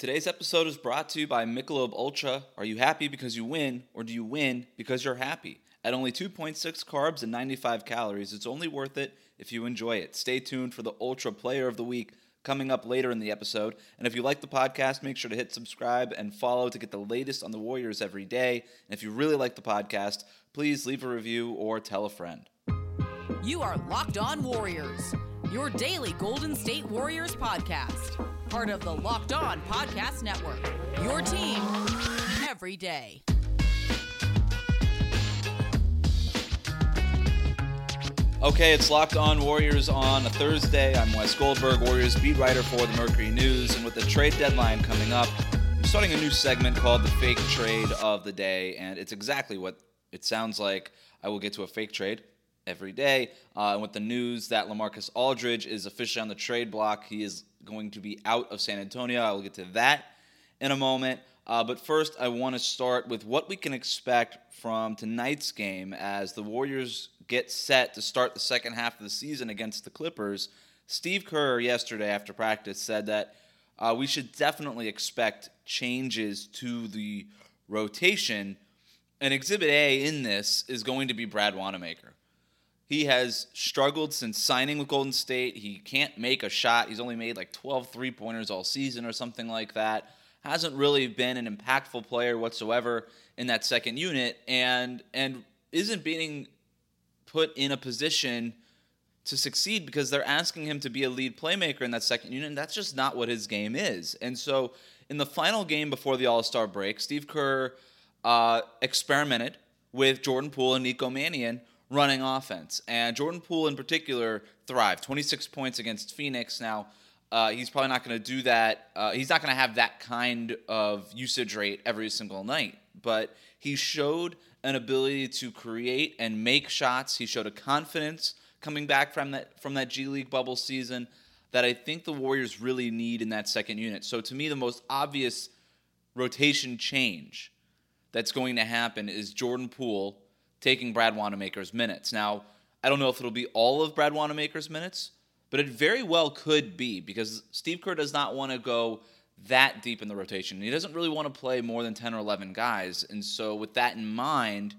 Today's episode is brought to you by Michelob Ultra. Are you happy because you win, or do you win because you're happy? At only 2.6 carbs and 95 calories, it's only worth it if you enjoy it. Stay tuned for the Ultra Player of the Week coming up later in the episode. And if you like the podcast, make sure to hit subscribe and follow to get the latest on the Warriors every day. And if you really like the podcast, please leave a review or tell a friend. You are Locked On Warriors, your daily Golden State Warriors podcast. Part of the Locked On Podcast Network. Your team every day. Okay, it's Locked On Warriors on a Thursday. I'm Wes Goldberg, Warriors beat writer for the Mercury News. And with the trade deadline coming up, I'm starting a new segment called the Fake Trade of the Day. And it's exactly what it sounds like. I will get to a fake trade every day. Uh, and with the news that LaMarcus Aldridge is officially on the trade block, he is going to be out of San Antonio. I will get to that in a moment. Uh, but first, I want to start with what we can expect from tonight's game as the Warriors get set to start the second half of the season against the Clippers. Steve Kerr, yesterday after practice, said that uh, we should definitely expect changes to the rotation. And Exhibit A in this is going to be Brad Wanamaker. He has struggled since signing with Golden State. He can't make a shot. He's only made like 12 three pointers all season or something like that. Hasn't really been an impactful player whatsoever in that second unit and and isn't being put in a position to succeed because they're asking him to be a lead playmaker in that second unit and that's just not what his game is. And so in the final game before the All-Star break, Steve Kerr uh, experimented with Jordan Poole and Nico Mannion running offense. And Jordan Poole in particular thrived 26 points against Phoenix. Now, uh, he's probably not going to do that. Uh, he's not going to have that kind of usage rate every single night, but he showed an ability to create and make shots. He showed a confidence coming back from that from that G League bubble season that I think the Warriors really need in that second unit. So to me, the most obvious rotation change that's going to happen is Jordan Poole taking Brad Wanamaker's minutes. Now, I don't know if it'll be all of Brad Wanamaker's minutes, but it very well could be because Steve Kerr does not want to go that deep in the rotation. He doesn't really want to play more than 10 or 11 guys. And so, with that in mind,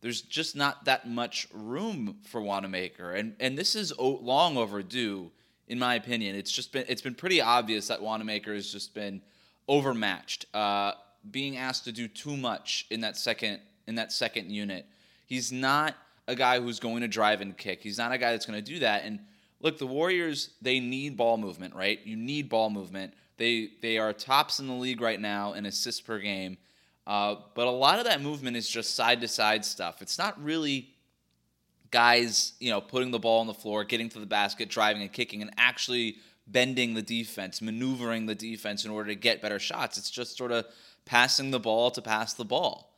there's just not that much room for Wanamaker. And, and this is long overdue, in my opinion. It's just been, it's been pretty obvious that Wanamaker has just been overmatched, uh, being asked to do too much in that second, in that second unit. He's not a guy who's going to drive and kick. He's not a guy that's going to do that. And look, the Warriors, they need ball movement, right? You need ball movement. They they are tops in the league right now in assists per game. Uh, but a lot of that movement is just side to side stuff. It's not really guys, you know, putting the ball on the floor, getting to the basket, driving and kicking, and actually bending the defense, maneuvering the defense in order to get better shots. It's just sort of passing the ball to pass the ball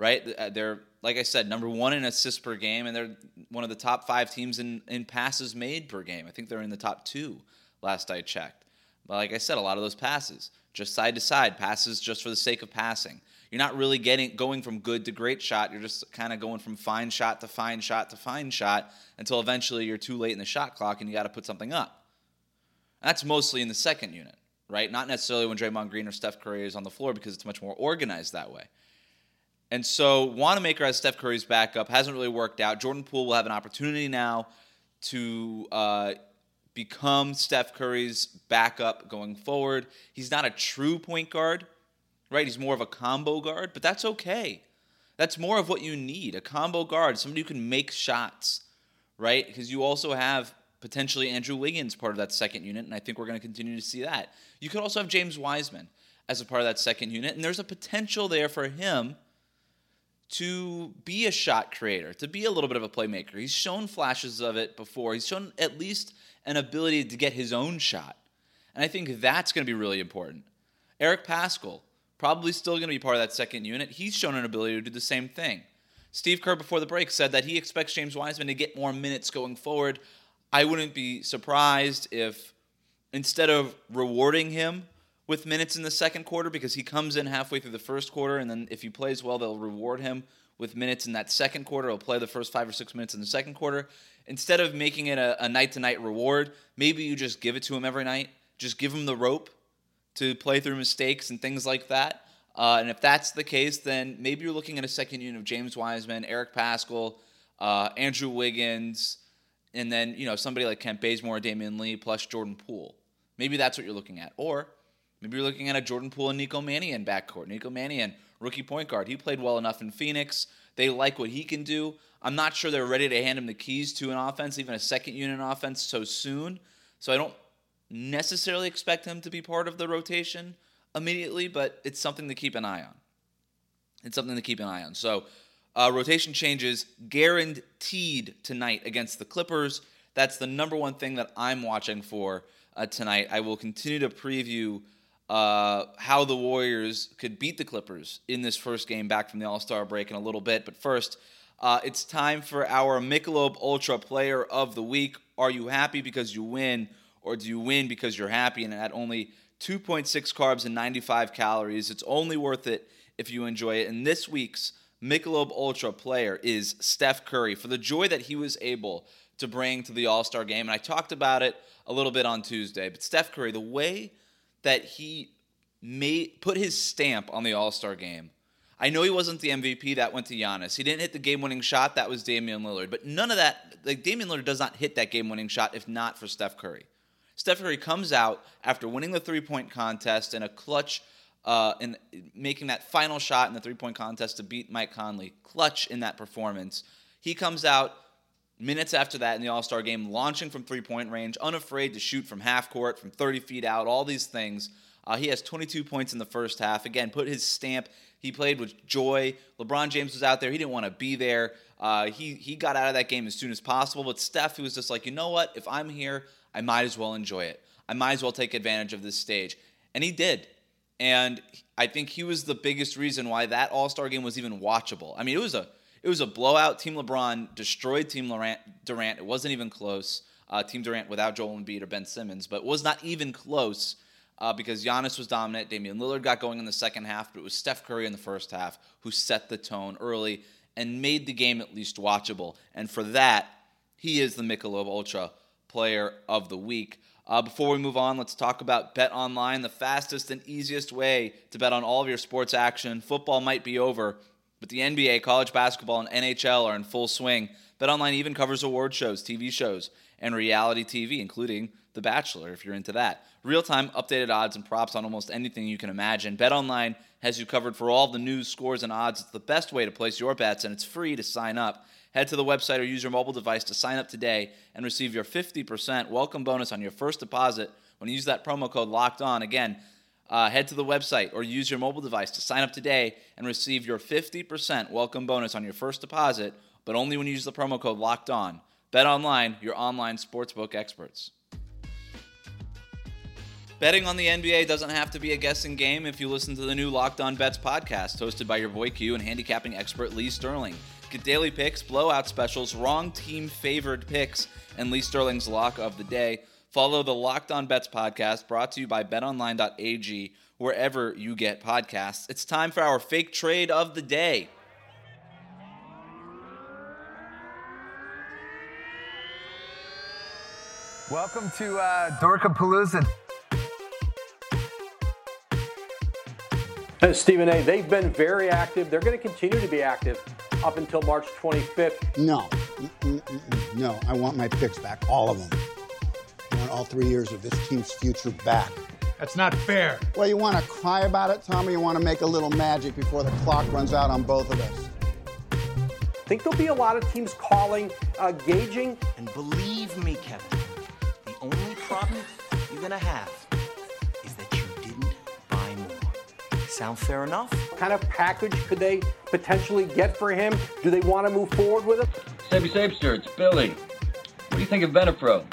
right? Uh, they're like I said, number one in assists per game, and they're one of the top five teams in, in passes made per game. I think they're in the top two last I checked. But like I said, a lot of those passes just side to side passes just for the sake of passing. You're not really getting going from good to great shot. You're just kind of going from fine shot to fine shot to fine shot until eventually you're too late in the shot clock and you got to put something up. That's mostly in the second unit, right? Not necessarily when Draymond Green or Steph Curry is on the floor because it's much more organized that way. And so Wanamaker as Steph Curry's backup hasn't really worked out. Jordan Poole will have an opportunity now to uh, become Steph Curry's backup going forward. He's not a true point guard, right? He's more of a combo guard, but that's okay. That's more of what you need a combo guard, somebody who can make shots, right? Because you also have potentially Andrew Wiggins part of that second unit, and I think we're going to continue to see that. You could also have James Wiseman as a part of that second unit, and there's a potential there for him to be a shot creator, to be a little bit of a playmaker. He's shown flashes of it before. He's shown at least an ability to get his own shot. And I think that's going to be really important. Eric Paschall, probably still going to be part of that second unit. He's shown an ability to do the same thing. Steve Kerr, before the break, said that he expects James Wiseman to get more minutes going forward. I wouldn't be surprised if instead of rewarding him with minutes in the second quarter because he comes in halfway through the first quarter, and then if he plays well, they'll reward him with minutes in that second quarter. He'll play the first five or six minutes in the second quarter. Instead of making it a night to night reward, maybe you just give it to him every night. Just give him the rope. to play through mistakes and things like that. Uh, and if that's the case, then maybe you're looking at a second unit of James Wiseman, Eric Paschall, uh, Andrew Wiggins, and then you know somebody like Kent Bazemore, Damion Lee, plus Jordan Poole. Maybe that's what you're looking at. Or maybe you're looking at a Jordan Poole and Nico Mannion backcourt. Nico Mannion, rookie point guard. He played well enough in Phoenix. They like what he can do. I'm not sure they're ready to hand him the keys to an offense, even a second unit offense, so soon. So I don't necessarily expect him to be part of the rotation immediately, but it's something to keep an eye on. It's something to keep an eye on. So uh, rotation changes guaranteed tonight against the Clippers. That's the number one thing that I'm watching for uh, tonight. I will continue to preview uh, how the Warriors could beat the Clippers in this first game back from the All Star break in a little bit. But first, uh, it's time for our Michelob Ultra Player of the Week. Are you happy because you win, or do you win because you're happy? And at only 2.6 carbs and 95 calories, it's only worth it if you enjoy it. And this week's Michelob Ultra player is Steph Curry for the joy that he was able to bring to the All Star game. And I talked about it a little bit on Tuesday, but Steph Curry, the way that he made put his stamp on the All Star game. I know he wasn't the MVP. That went to Giannis. He didn't hit the game-winning shot. That was Damian Lillard. But none of that. Like Damian Lillard does not hit that game-winning shot if not for Steph Curry. Steph Curry comes out after winning the three-point contest in a clutch, uh, in making that final shot in the three-point contest to beat Mike Conley. Clutch in that performance. He comes out minutes after that in the All Star game, launching from three-point range, unafraid to shoot from half court, from 30 feet out. All these things. Uh, he has 22 points in the first half. Again, put his stamp. He played with joy. LeBron James was out there. He didn't want to be there. Uh, he he got out of that game as soon as possible. But Steph, he was just like, you know what? If I'm here, I might as well enjoy it. I might as well take advantage of this stage, and he did. And I think he was the biggest reason why that All Star game was even watchable. I mean, it was a it was a blowout. Team LeBron destroyed Team Durant. It wasn't even close. Uh, Team Durant without Joel Embiid or Ben Simmons, but was not even close uh, because Giannis was dominant. Damian Lillard got going in the second half, but it was Steph Curry in the first half who set the tone early and made the game at least watchable. And for that, he is the Michelob Ultra Player of the Week. Uh, before we move on, let's talk about Bet Online, the fastest and easiest way to bet on all of your sports action. Football might be over, but the NBA, college basketball, and NHL are in full swing. BetOnline even covers award shows, TV shows, and reality TV, including The Bachelor, if you're into that. Real time updated odds and props on almost anything you can imagine. BetOnline has you covered for all the news, scores, and odds. It's the best way to place your bets, and it's free to sign up. Head to the website or use your mobile device to sign up today and receive your 50% welcome bonus on your first deposit when you use that promo code locked on. Again, uh, head to the website or use your mobile device to sign up today and receive your 50% welcome bonus on your first deposit, but only when you use the promo code locked on. Bet online, your online sportsbook experts. Betting on the NBA doesn't have to be a guessing game if you listen to the new Locked On Bets podcast, hosted by your boy Q and handicapping expert Lee Sterling. Get daily picks, blowout specials, wrong team favored picks, and Lee Sterling's lock of the day. Follow the Locked On Bets podcast brought to you by betonline.ag wherever you get podcasts. It's time for our fake trade of the day. Welcome to uh, Dorkapalooza. Stephen A., they've been very active. They're going to continue to be active up until March 25th. No, no, I want my picks back, all of them. I want all three years of this team's future back. That's not fair. Well, you want to cry about it, Tom, or you want to make a little magic before the clock runs out on both of us? I think there'll be a lot of teams calling, uh, gauging. And believe me, Kevin, the only problem you're going to have is that you didn't buy more. Sound fair enough? What kind of package could they potentially get for him? Do they want to move forward with him? Savvy Sapester, it's Billy. What do you think of Benepro?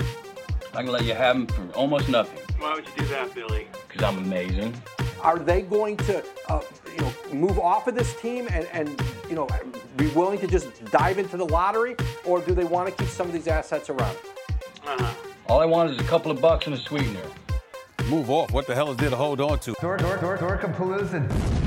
I can let you have them for almost nothing. Why would you do that, Billy? Because I'm amazing. Are they going to, uh, you know, move off of this team and, and, you know, be willing to just dive into the lottery, or do they want to keep some of these assets around? Uh-huh. All I want is a couple of bucks and a sweetener. Move off. What the hell is there to hold on to? Dork, dork, dork, Dorkapalooza.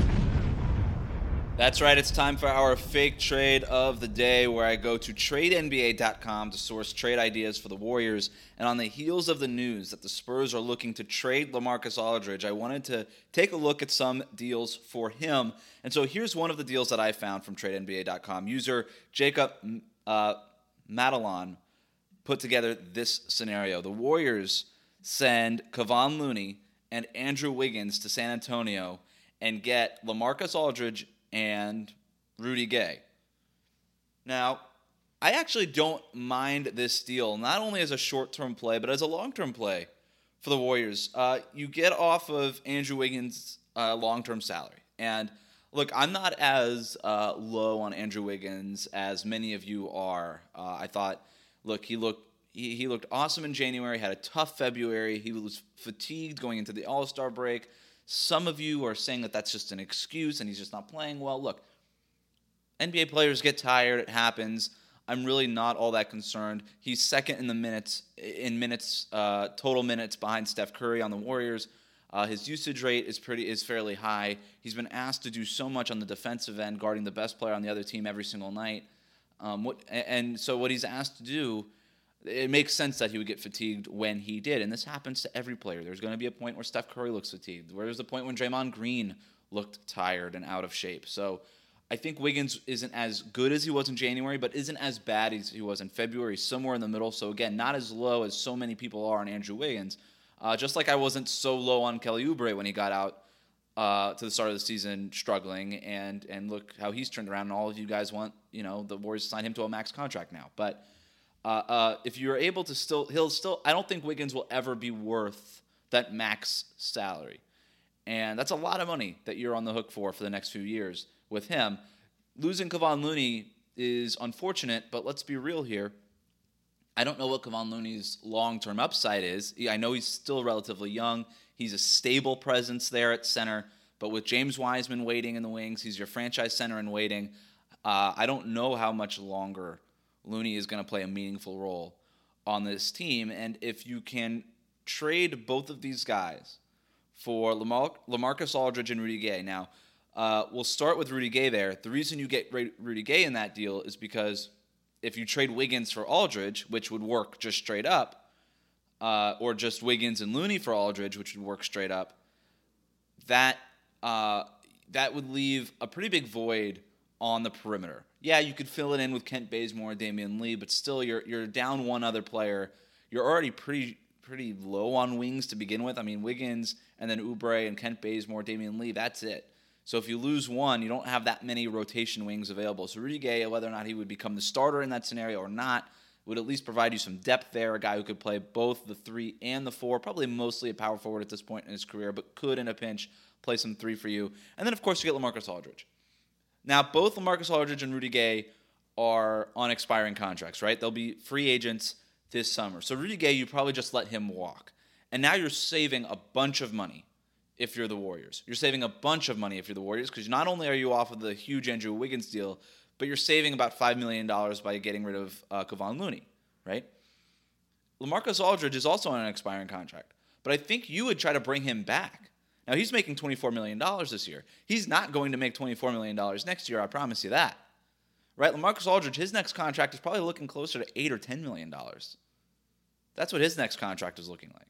That's right. It's time for our fake trade of the day, where I go to tradenba.com to source trade ideas for the Warriors. And on the heels of the news that the Spurs are looking to trade LaMarcus Aldridge, I wanted to take a look at some deals for him. And so here's one of the deals that I found from tradenba.com. User Jacob uh, Madelon put together this scenario. The Warriors send Kevon Looney and Andrew Wiggins to San Antonio and get LaMarcus Aldridge and Rudy Gay. Now, I actually don't mind this deal, not only as a short term play, but as a long term play for the Warriors. Uh, you get off of Andrew Wiggins' uh, long term salary. And look, I'm not as uh, low on Andrew Wiggins as many of you are. Uh, I thought, look, he looked. He, he looked awesome in January, had a tough February. He was fatigued going into the All Star break. Some of you are saying that that's just an excuse and he's just not playing well. Look, NBA players get tired. It happens. I'm really not all that concerned. He's second in the minutes in minutes uh, total minutes behind Steph Curry on the Warriors. Uh, his usage rate is pretty is fairly high. He's been asked to do so much on the defensive end, guarding the best player on the other team every single night. Um, what, and so what he's asked to do it makes sense that he would get fatigued when he did. And this happens to every player. There's going to be a point where Steph Curry looks fatigued, where there's a point when Draymond Green looked tired and out of shape. So I think Wiggins isn't as good as he was in January, but isn't as bad as he was in February, somewhere in the middle. So again, not as low as so many people are on Andrew Wiggins. Uh, just like I wasn't so low on Kelly Oubre when he got out uh, to the start of the season struggling, and and look how he's turned around. And all of you guys want you know the Warriors to sign him to a max contract now, but uh, uh, if you're able to still, he'll still. I don't think Wiggins will ever be worth that max salary, and that's a lot of money that you're on the hook for for the next few years with him. Losing Kevon Looney is unfortunate, but let's be real here. I don't know what Kevon Looney's long-term upside is. I know he's still relatively young. He's a stable presence there at center, but with James Wiseman waiting in the wings, he's your franchise center in waiting. Uh, I don't know how much longer Looney is going to play a meaningful role on this team. And if you can trade both of these guys for Lamar- LaMarcus Aldridge and Rudy Gay, now uh, we'll start with Rudy Gay there. The reason you get Rudy Gay in that deal is because if you trade Wiggins for Aldridge, which would work just straight up, uh, or just Wiggins and Looney for Aldridge, which would work straight up, that uh, that would leave a pretty big void on the perimeter. Yeah, you could fill it in with Kent Bazemore, Damion Lee, but still you're you're down one other player. You're already pretty pretty low on wings to begin with. I mean Wiggins and then Oubre and Kent Bazemore, Damion Lee, that's it. So if you lose one, you don't have that many rotation wings available. So Rudy Gay, whether or not he would become the starter in that scenario or not, would at least provide you some depth there. A guy who could play both the three and the four, probably mostly a power forward at this point in his career, but could in a pinch play some three for you. And then of course you get LaMarcus Aldridge. Now, both LaMarcus Aldridge and Rudy Gay are on expiring contracts, right? They'll be free agents this summer. So Rudy Gay, you probably just let him walk. And now you're saving a bunch of money if you're the Warriors. You're saving a bunch of money if you're the Warriors because not only are you off of the huge Andrew Wiggins deal, but you're saving about $5 million by getting rid of uh, Kevon Looney, right? LaMarcus Aldridge is also on an expiring contract, but I think you would try to bring him back now he's making $24 million this year. He's not going to make $24 million next year, I promise you that. Right? LaMarcus Aldridge, his next contract is probably looking closer to 8 or $10 million. That's what his next contract is looking like.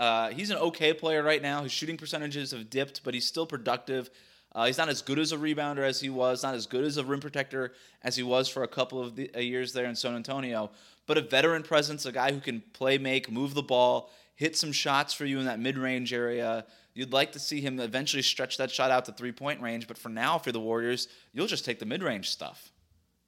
Uh, he's an okay player right now. His shooting percentages have dipped, but he's still productive. Uh, he's not as good as a rebounder as he was, not as good as a rim protector as he was for a couple of the, uh, years there in San Antonio, but a veteran presence, a guy who can play, make, move the ball, hit some shots for you in that mid range area, You'd like to see him eventually stretch that shot out to three point range, but for now, if you're the Warriors, you'll just take the mid range stuff,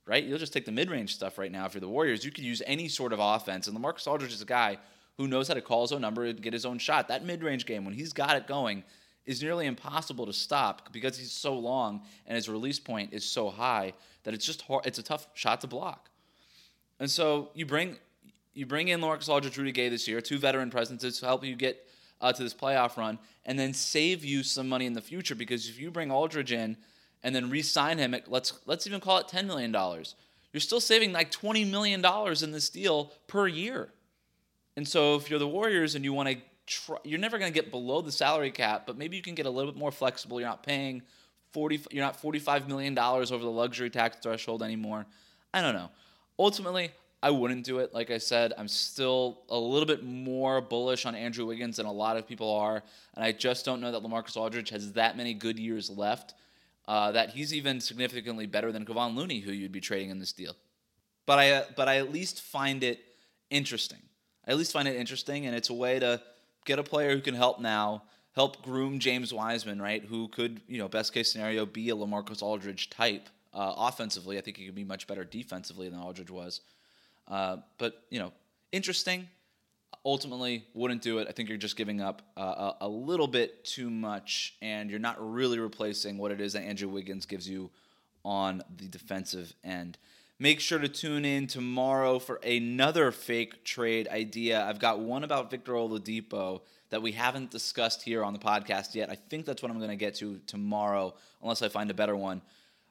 right? You'll just take the mid range stuff right now. If you're the Warriors, you could use any sort of offense. And LaMarcus Aldridge is a guy who knows how to call his own number and get his own shot. That mid range game, when he's got it going, is nearly impossible to stop because he's so long and his release point is so high that it's just hard, it's a tough shot to block. And so you bring you bring in LaMarcus Aldridge, Rudy Gay this year, two veteran presences to help you get uh, to this playoff run, and then save you some money in the future. Because if you bring Aldridge in and then re-sign him, at, let's let's even call it ten million dollars, you're still saving like twenty million dollars in this deal per year. And so if you're the Warriors and you want to, you're never going to get below the salary cap, but maybe you can get a little bit more flexible. You're not paying 40 you're not 45 million dollars over the luxury tax threshold anymore. I don't know. Ultimately, I wouldn't do it. Like I said, I'm still a little bit more bullish on Andrew Wiggins than a lot of people are, and I just don't know that LaMarcus Aldridge has that many good years left. Uh, that he's even significantly better than Kevon Looney, who you'd be trading in this deal. But I, uh, but I at least find it interesting. I at least find it interesting, and it's a way to get a player who can help now, help groom James Wiseman, right? Who could, you know, best case scenario, be a LaMarcus Aldridge type uh, offensively. I think he could be much better defensively than Aldridge was. Uh, but you know, interesting. Ultimately, wouldn't do it. I think you're just giving up uh, a, a, little bit too much, and you're not really replacing what it is that Andrew Wiggins gives you on the defensive end. Make sure to tune in tomorrow for another fake trade idea. I've got one about Victor Oladipo that we haven't discussed here on the podcast yet. I think that's what I'm going to get to tomorrow, unless I find a better one.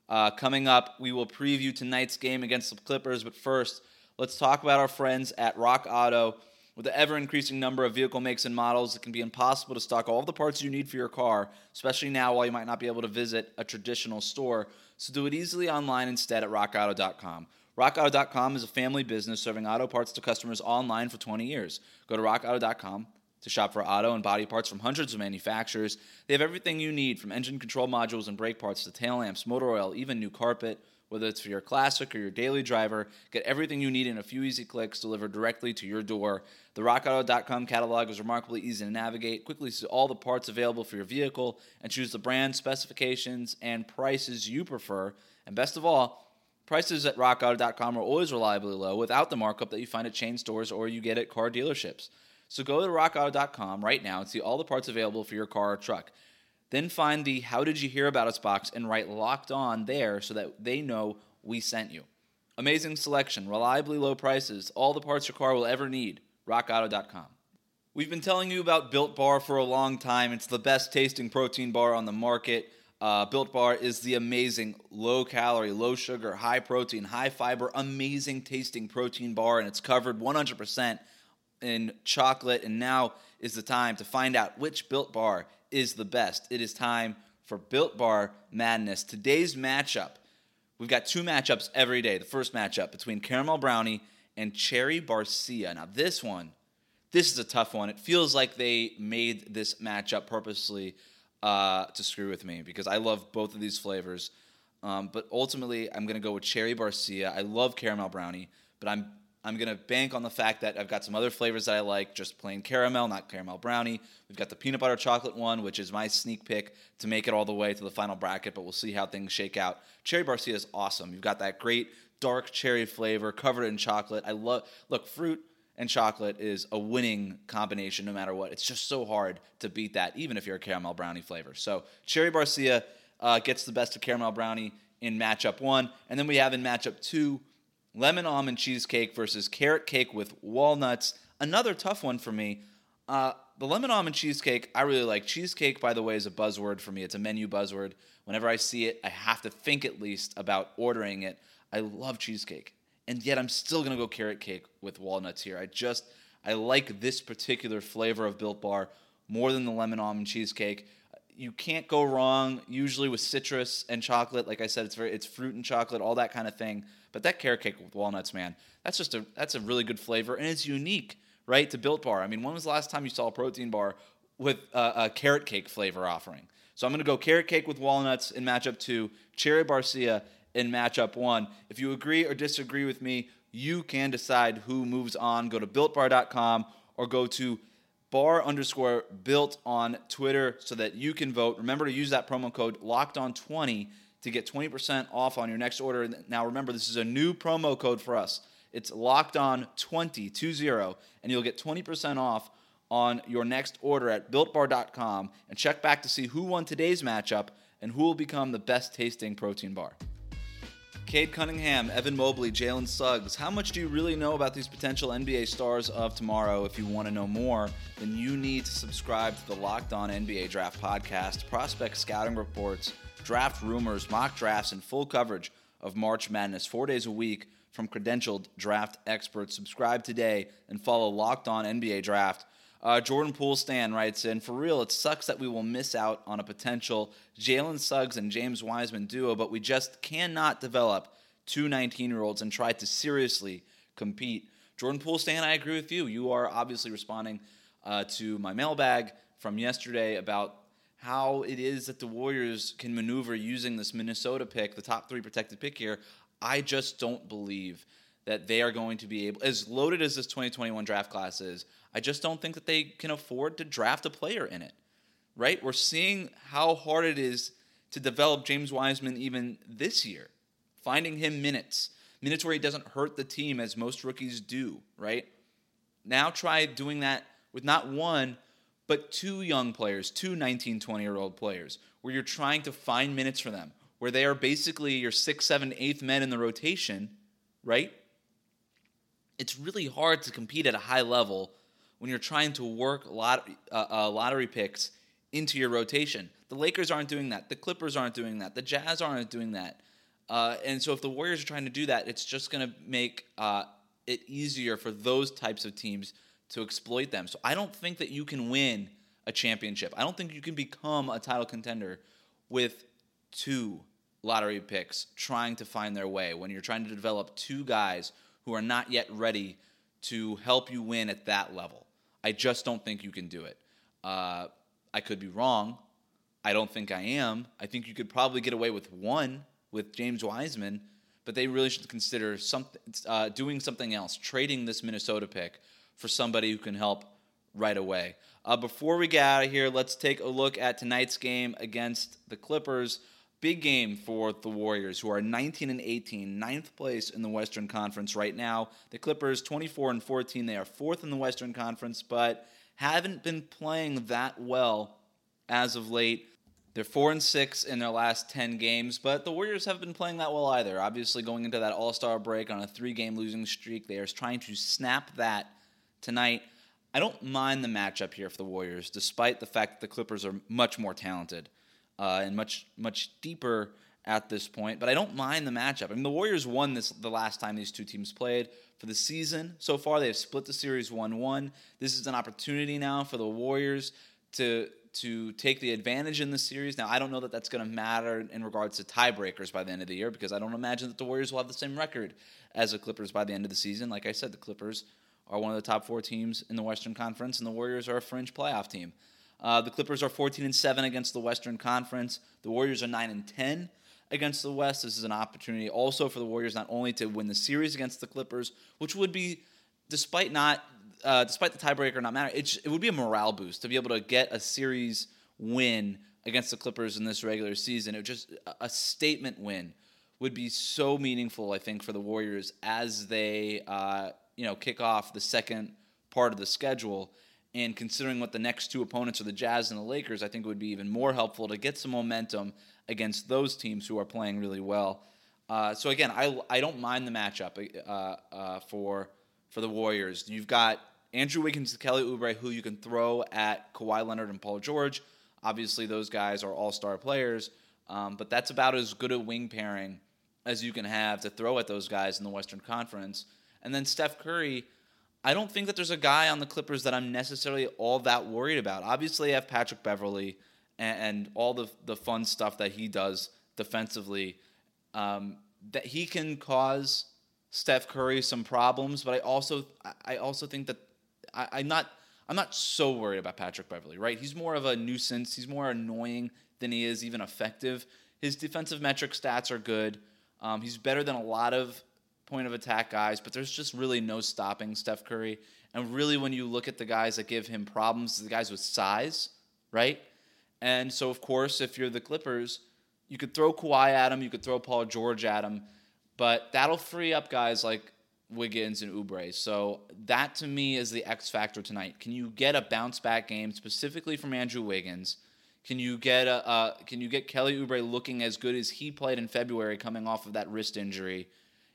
Uh, coming up, we will preview tonight's game against the Clippers, but first, let's talk about our friends at Rock Auto. With the ever increasing number of vehicle makes and models, it can be impossible to stock all the parts you need for your car, especially now while you might not be able to visit a traditional store. So do it easily online instead at rockauto.com. RockAuto.com is a family business serving auto parts to customers online for 20 years. Go to rockauto.com to shop for auto and body parts from hundreds of manufacturers. They have everything you need from engine control modules and brake parts to tail lamps, motor oil, even new carpet. Whether it's for your classic or your daily driver, get everything you need in a few easy clicks delivered directly to your door. The RockAuto.com catalog is remarkably easy to navigate. Quickly see all the parts available for your vehicle and choose the brand, specifications, and prices you prefer. And best of all, prices at RockAuto.com are always reliably low without the markup that you find at chain stores or you get at car dealerships. So go to RockAuto.com right now and see all the parts available for your car or truck. Then find the How Did You Hear About Us box and write Locked On there so that they know we sent you. Amazing selection, reliably low prices, all the parts your car will ever need. RockAuto.com. We've been telling you about Built Bar for a long time. It's the best tasting protein bar on the market. Uh, Built Bar is the amazing low calorie, low sugar, high protein, high fiber, amazing tasting protein bar, and it's covered 100% in chocolate. And now is the time to find out which Built Bar is the best. It is time for Built Bar Madness. Today's matchup, we've got two matchups every day. The first matchup between Caramel Brownie and Cherry Barcia. Now, this one, this is a tough one. It feels like they made this matchup purposely uh, to screw with me because I love both of these flavors. Um, but ultimately, I'm going to go with Cherry Barcia. I love Caramel Brownie, but I'm I'm to bank on the fact that I've got some other flavors that I like, just plain caramel, not caramel brownie. We've got the peanut butter chocolate one, which is my sneak pick to make it all the way to the final bracket, but we'll see how things shake out. Cherry Barcia is awesome. You've got that great dark cherry flavor covered in chocolate. I love, look, fruit and chocolate is a winning combination no matter what. It's just so hard to beat that, even if you're a caramel brownie flavor. So Cherry Barcia uh, gets the best of caramel brownie in matchup one. And then we have in matchup two, lemon almond cheesecake versus carrot cake with walnuts. Another tough one for me. Uh, the lemon almond cheesecake, I really like. Cheesecake, by the way, is a buzzword for me. It's a menu buzzword. Whenever I see it, I have to think at least about ordering it. I love cheesecake. And yet I'm still going to go carrot cake with walnuts here. I just, I like this particular flavor of Built Bar more than the lemon almond cheesecake. You can't go wrong usually with citrus and chocolate. Like I said, it's very, it's fruit and chocolate, all that kind of thing. But that carrot cake with walnuts, man, that's just a that's a really good flavor and it's unique, right? To Built Bar. I mean, when was the last time you saw a protein bar with a, a carrot cake flavor offering? So I'm going to go carrot cake with walnuts in matchup two, cherry barcia in matchup one. If you agree or disagree with me, you can decide who moves on. Go to builtbar.com or go to bar underscore built on Twitter so that you can vote. Remember to use that promo code locked on 20 to get 20% off on your next order. Now, remember, this is a new promo code for us. It's locked on 20, 20, and you'll get 20% off on your next order at builtbar.com and check back to see who won today's matchup and who will become the best tasting protein bar. Cade Cunningham, Evan Mobley, Jalen Suggs. How much do you really know about these potential NBA stars of tomorrow? If you want to know more, then you need to subscribe to the Locked On NBA Draft Podcast, prospect scouting reports draft rumors, mock drafts, and full coverage of March Madness four days a week from credentialed draft experts. Subscribe today and follow Locked On NBA Draft Uh, Jordan Poolstan writes in, for real, it sucks that we will miss out on a potential Jalen Suggs and James Wiseman duo, but we just cannot develop two 19 year olds and try to seriously compete. Jordan Poole Stan, I agree with you. You are obviously responding uh, to my mailbag from yesterday about how it is that the Warriors can maneuver using this Minnesota pick, the top three protected pick here. I just don't believe that they are going to be able, as loaded as this 2021 draft class is, I just don't think that they can afford to draft a player in it, right? We're seeing how hard it is to develop James Wiseman even this year, finding him minutes, minutes where he doesn't hurt the team as most rookies do, right? Now try doing that with not one, but two young players, two 19, 20 year old players, where you're trying to find minutes for them, where they are basically your six, seven, eighth men in the rotation, right? It's really hard to compete at a high level when you're trying to work lot, uh, uh, lottery picks into your rotation. The Lakers aren't doing that. The Clippers aren't doing that. The Jazz aren't doing that. Uh, and so if the Warriors are trying to do that, it's just going to make uh, it easier for those types of teams to exploit them. So I don't think that you can win a championship. I don't think you can become a title contender with two lottery picks trying to find their way when you're trying to develop two guys who are not yet ready to help you win at that level. I just don't think you can do it. Uh, I could be wrong. I don't think I am. I think you could probably get away with one with James Wiseman, but they really should consider something, uh, doing something else, trading this Minnesota pick for somebody who can help right away. Uh, before we get out of here, let's take a look at tonight's game against the Clippers. Big game for the Warriors, who are 19 and 18, ninth place in the Western Conference right now. The Clippers, 24 and 14, they are fourth in the Western Conference, but haven't been playing that well as of late. They're four and six in their last ten games, but the Warriors have been playing that well either. Obviously, going into that All Star break on a three-game losing streak, they are trying to snap that tonight. I don't mind the matchup here for the Warriors, despite the fact that the Clippers are much more talented uh, and much much deeper at this point. But I don't mind the matchup. I mean, the Warriors won this the last time these two teams played for the season. So far, they have split the series one-one. This is an opportunity now for the Warriors to to take the advantage in the series. Now, I don't know that that's going to matter in regards to tiebreakers by the end of the year because I don't imagine that the Warriors will have the same record as the Clippers by the end of the season. Like I said, the Clippers are one of the top four teams in the Western Conference, and the Warriors are a fringe playoff team. Uh, the Clippers are 14 and 7 against the Western Conference. The Warriors are 9 and 10 against the West. This is an opportunity also for the Warriors not only to win the series against the Clippers, which would be, despite not, uh, despite the tiebreaker not matter, it, it would be a morale boost to be able to get a series win against the Clippers in this regular season. It just a statement win would be so meaningful, I think, for the Warriors as they uh, you know kick off the second part of the schedule. And considering what the next two opponents are, the Jazz and the Lakers, I think it would be even more helpful to get some momentum against those teams who are playing really well. Uh, so again, I, I don't mind the matchup uh, uh, for for the Warriors. You've got Andrew Wiggins, Kelly Oubre, who you can throw at Kawhi Leonard and Paul George. Obviously, those guys are all star players, um, but that's about as good a wing pairing as you can have to throw at those guys in the Western Conference. And then Steph Curry, I don't think that there's a guy on the Clippers that I'm necessarily all that worried about. Obviously, I have Patrick Beverley and, and all the the fun stuff that he does defensively. Um, that he can cause Steph Curry some problems, but I also I also think that I, I'm not I'm not so worried about Patrick Beverley. Right? He's more of a nuisance. He's more annoying than he is even effective. His defensive metric stats are good. Um, he's better than a lot of point of attack guys, but there's just really no stopping Steph Curry. And really, when you look at the guys that give him problems, the guys with size, right? And so, of course, if you're the Clippers, you could throw Kawhi at him, you could throw Paul George at him, but that'll free up guys like Wiggins and Oubre. So that to me is the X factor tonight. Can you get a bounce back game specifically from Andrew Wiggins? Can you get a uh, Can you get Kelly Oubre looking as good as he played in February, coming off of that wrist injury?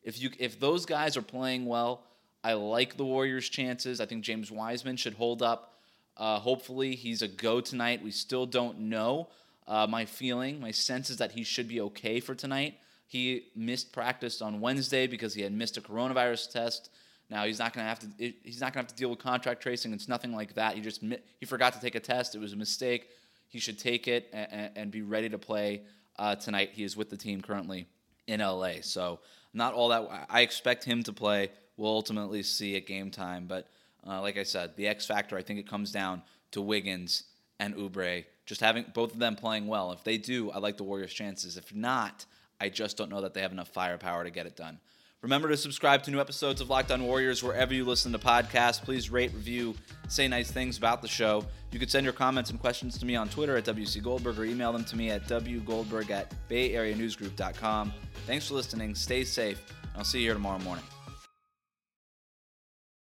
If you if those guys are playing well, I like the Warriors' chances. I think James Wiseman should hold up. Uh, hopefully, he's a go tonight. We still don't know. Uh, my feeling, my sense is that he should be okay for tonight. He missed practice on Wednesday because he had missed a coronavirus test Now he's not gonna have to. He's not gonna have to deal with contact tracing. It's nothing like that. He just he forgot to take a test. It was a mistake. He should take it and, and be ready to play uh, tonight. He is with the team currently in LA. So not all that. I expect him to play. We'll ultimately see at game time. But uh, like I said, the X factor. I think it comes down to Wiggins and Oubre. just having both of them playing well. If they do, I like the Warriors' chances. If not, I just don't know that they have enough firepower to get it done. Remember to subscribe to new episodes of Locked On Warriors wherever you listen to podcasts. Please rate, review, say nice things about the show. You can send your comments and questions to me on Twitter at WC Goldberg or email them to me at wgoldberg at bayareanewsgroup.com. Thanks for listening. Stay safe. I'll see you here tomorrow morning.